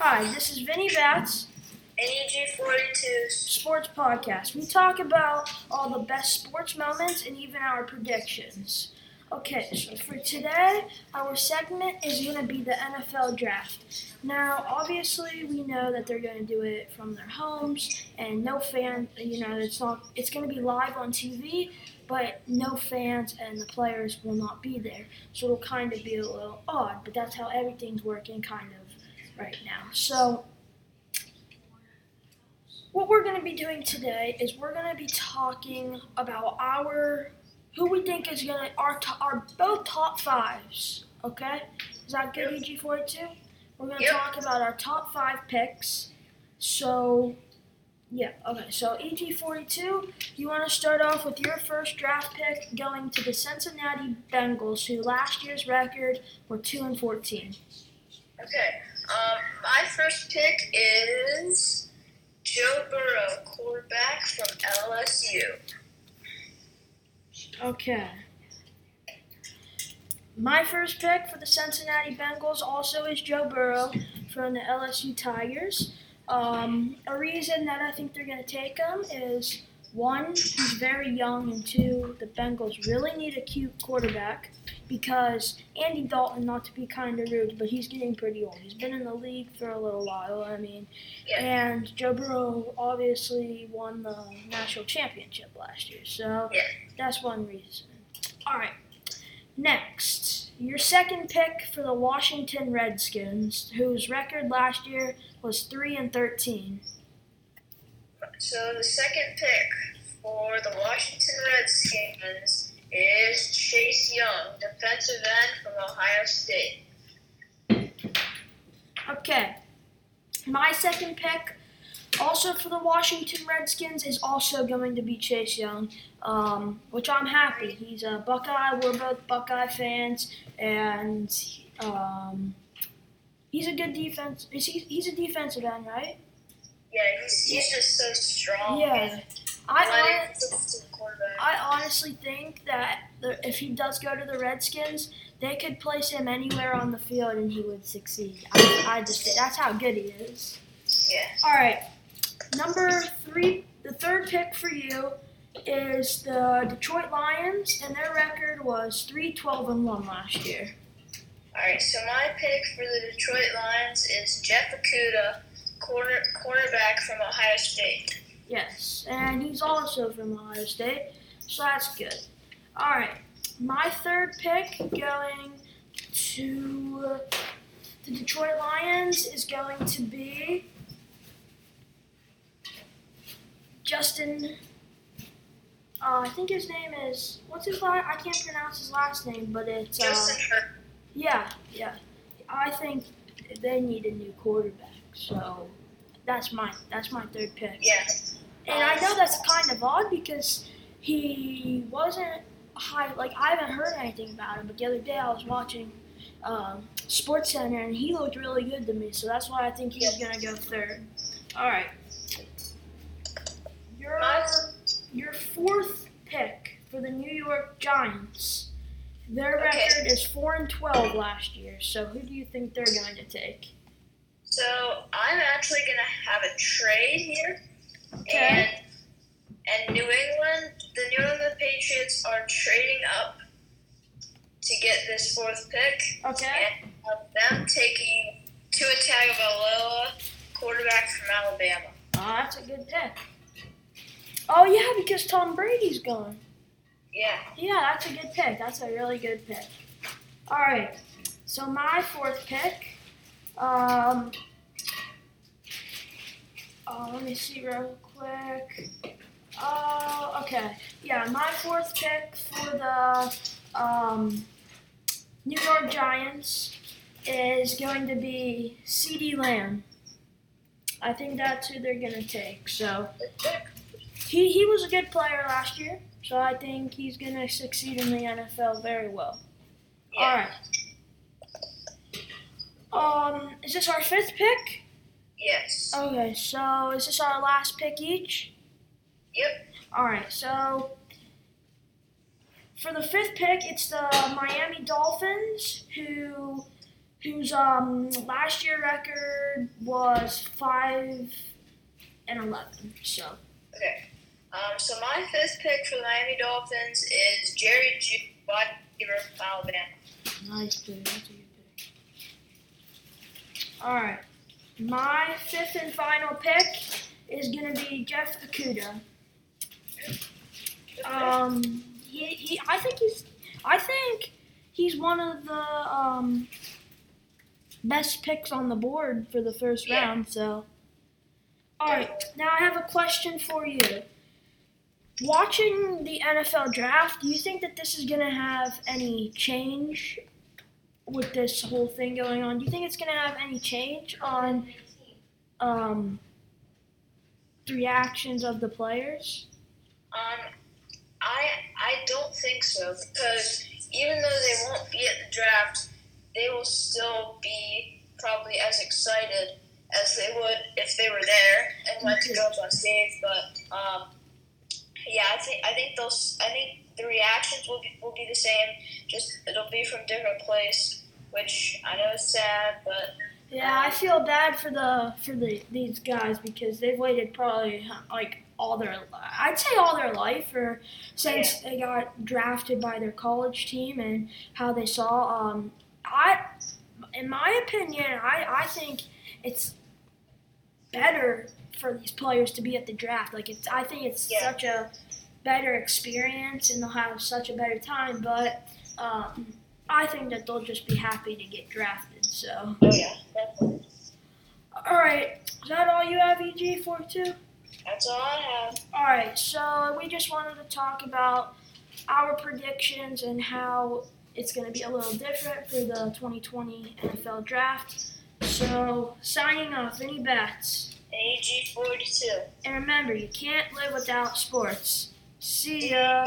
Hi, this is Vinny Bats, NEG42. Sports Podcast. We talk about all the best sports moments and even our predictions. Okay, so for today, our segment is going to be the NFL draft. Now, obviously, we know that they're going to do it from their homes, and no fans, you know, it's not, it's going to be live on TV, but no fans and the players will not be there. So it'll kind of be a little odd, but that's how everything's working, kind of, right now. So, what we're going to be doing today is we're going to be talking about our who we think is going to our to, our both top fives. Okay, is that good, Yep. EG forty two? We're going to Yep. talk about our top five picks. So, yeah, okay. So EG forty two, you want to start off with your first draft pick going to the Cincinnati Bengals, who last year's record were two and fourteen. Okay. Um, my first pick is Joe Burrow, quarterback from LSU. Okay. My first pick for the Cincinnati Bengals also is Joe Burrow from the LSU Tigers. Um, a reason that I think they're going to take him is one, he's very young, and two, the Bengals really need a cute quarterback because Andy Dalton, not to be kind of rude, but he's getting pretty old. He's been in the league for a little while. I mean, Yeah. and Joe Burrow obviously won the national championship last year, so Yeah. that's one reason. All right. Next, your second pick for the Washington Redskins, whose record last year was three and thirteen. So the second pick for the Washington Redskins is Chase Young, defensive end from Ohio State. Okay. My second pick, also for the Washington Redskins, is also going to be Chase Young, um, which I'm happy. He's a Buckeye. We're both Buckeye fans, and um, he's a good defense. He, he's a defensive end, right? Yeah, he's, he's just so strong. Yeah. I, athletic, hon- consistent quarterback. I honestly think that the, if he does go to the Redskins, they could place him anywhere on the field and he would succeed. I, I just that's how good he is. Yeah. All right, number three, the third pick for you is the Detroit Lions, and their record was three twelve and one last year. Alright, so my pick for the Detroit Lions is Jeff Okudah, corner cornerback from Ohio State. Yes, and he's also from Ohio State, so that's good. All right, my third pick going to the Detroit Lions is going to be Justin. Uh, I think his name is what's his last? I can't pronounce his last name, but it's uh, Justin yeah, yeah. I think they need a new quarterback, so that's my that's my third pick. Yeah. And I know that's kind of odd because he wasn't high. Like I haven't heard anything about him, but the other day I was watching um, Sports Center and he looked really good to me. So that's why I think he's gonna go third. All right. Your your fourth pick for the New York Giants. Their Okay. record is four and twelve last year. So who do you think they're going to take? So I'm actually gonna have a trade here. Okay. And and New England the New England Patriots are trading up to get this fourth pick. Okay. And of them taking Tua Tagovailoa, quarterback from Alabama. Oh, that's a good pick. Oh yeah, because Tom Brady's gone. Yeah. Yeah, that's a good pick. That's a really good pick. All right. So my fourth pick. Um. Let me see real quick. Oh, okay. Yeah, my fourth pick for the um, New York Giants is going to be CeeDee Lamb. I think that's who they're gonna take. So he he was a good player last year, so I think he's gonna succeed in the NFL very well. Yeah. All right. Um, is this our fifth pick? Yes. Okay, so is this our last pick each? Yep. All right, so for the fifth pick, it's the Miami Dolphins, who whose um last year record was five and eleven. So Okay. Um, so my fifth pick for the Miami Dolphins is Jerry Jeudy, wide receiver from Alabama. nice pick. That's a good pick. All right, my fifth and final pick is gonna be Jeff Okudah. Um, he, he, I think he's, I think he's one of the um best picks on the board for the first Yeah. round. So, all right, now I have a question for you. Watching the NFL draft, do you think that this is gonna have any change with this whole thing going on? Do you think it's gonna have any change on um the reactions of the players? Um, I I don't think so because even though they won't be at the draft, they will still be probably as excited as they would if they were there and went to go up on stage. But um, yeah, I think I think those I think the reactions will be will be the same. Just it'll be from different place, which I know is sad, but Yeah, I feel bad for the for the these guys because they've waited probably like all their I'd say all their life or since they got drafted by their college team and how they saw um I in my opinion I I think it's better for these players to be at the draft like it's I think it's Yeah. such a better experience and they'll have such a better time but um I think that they'll just be happy to get drafted so oh yeah, definitely. all right, is that all you have, EG for two? That's all I have. All right, so we just wanted to talk about our predictions and how it's going to be a little different for the 2020 NFL Draft. So, signing off, any bets? AG forty two. And remember, you can't live without sports. See ya.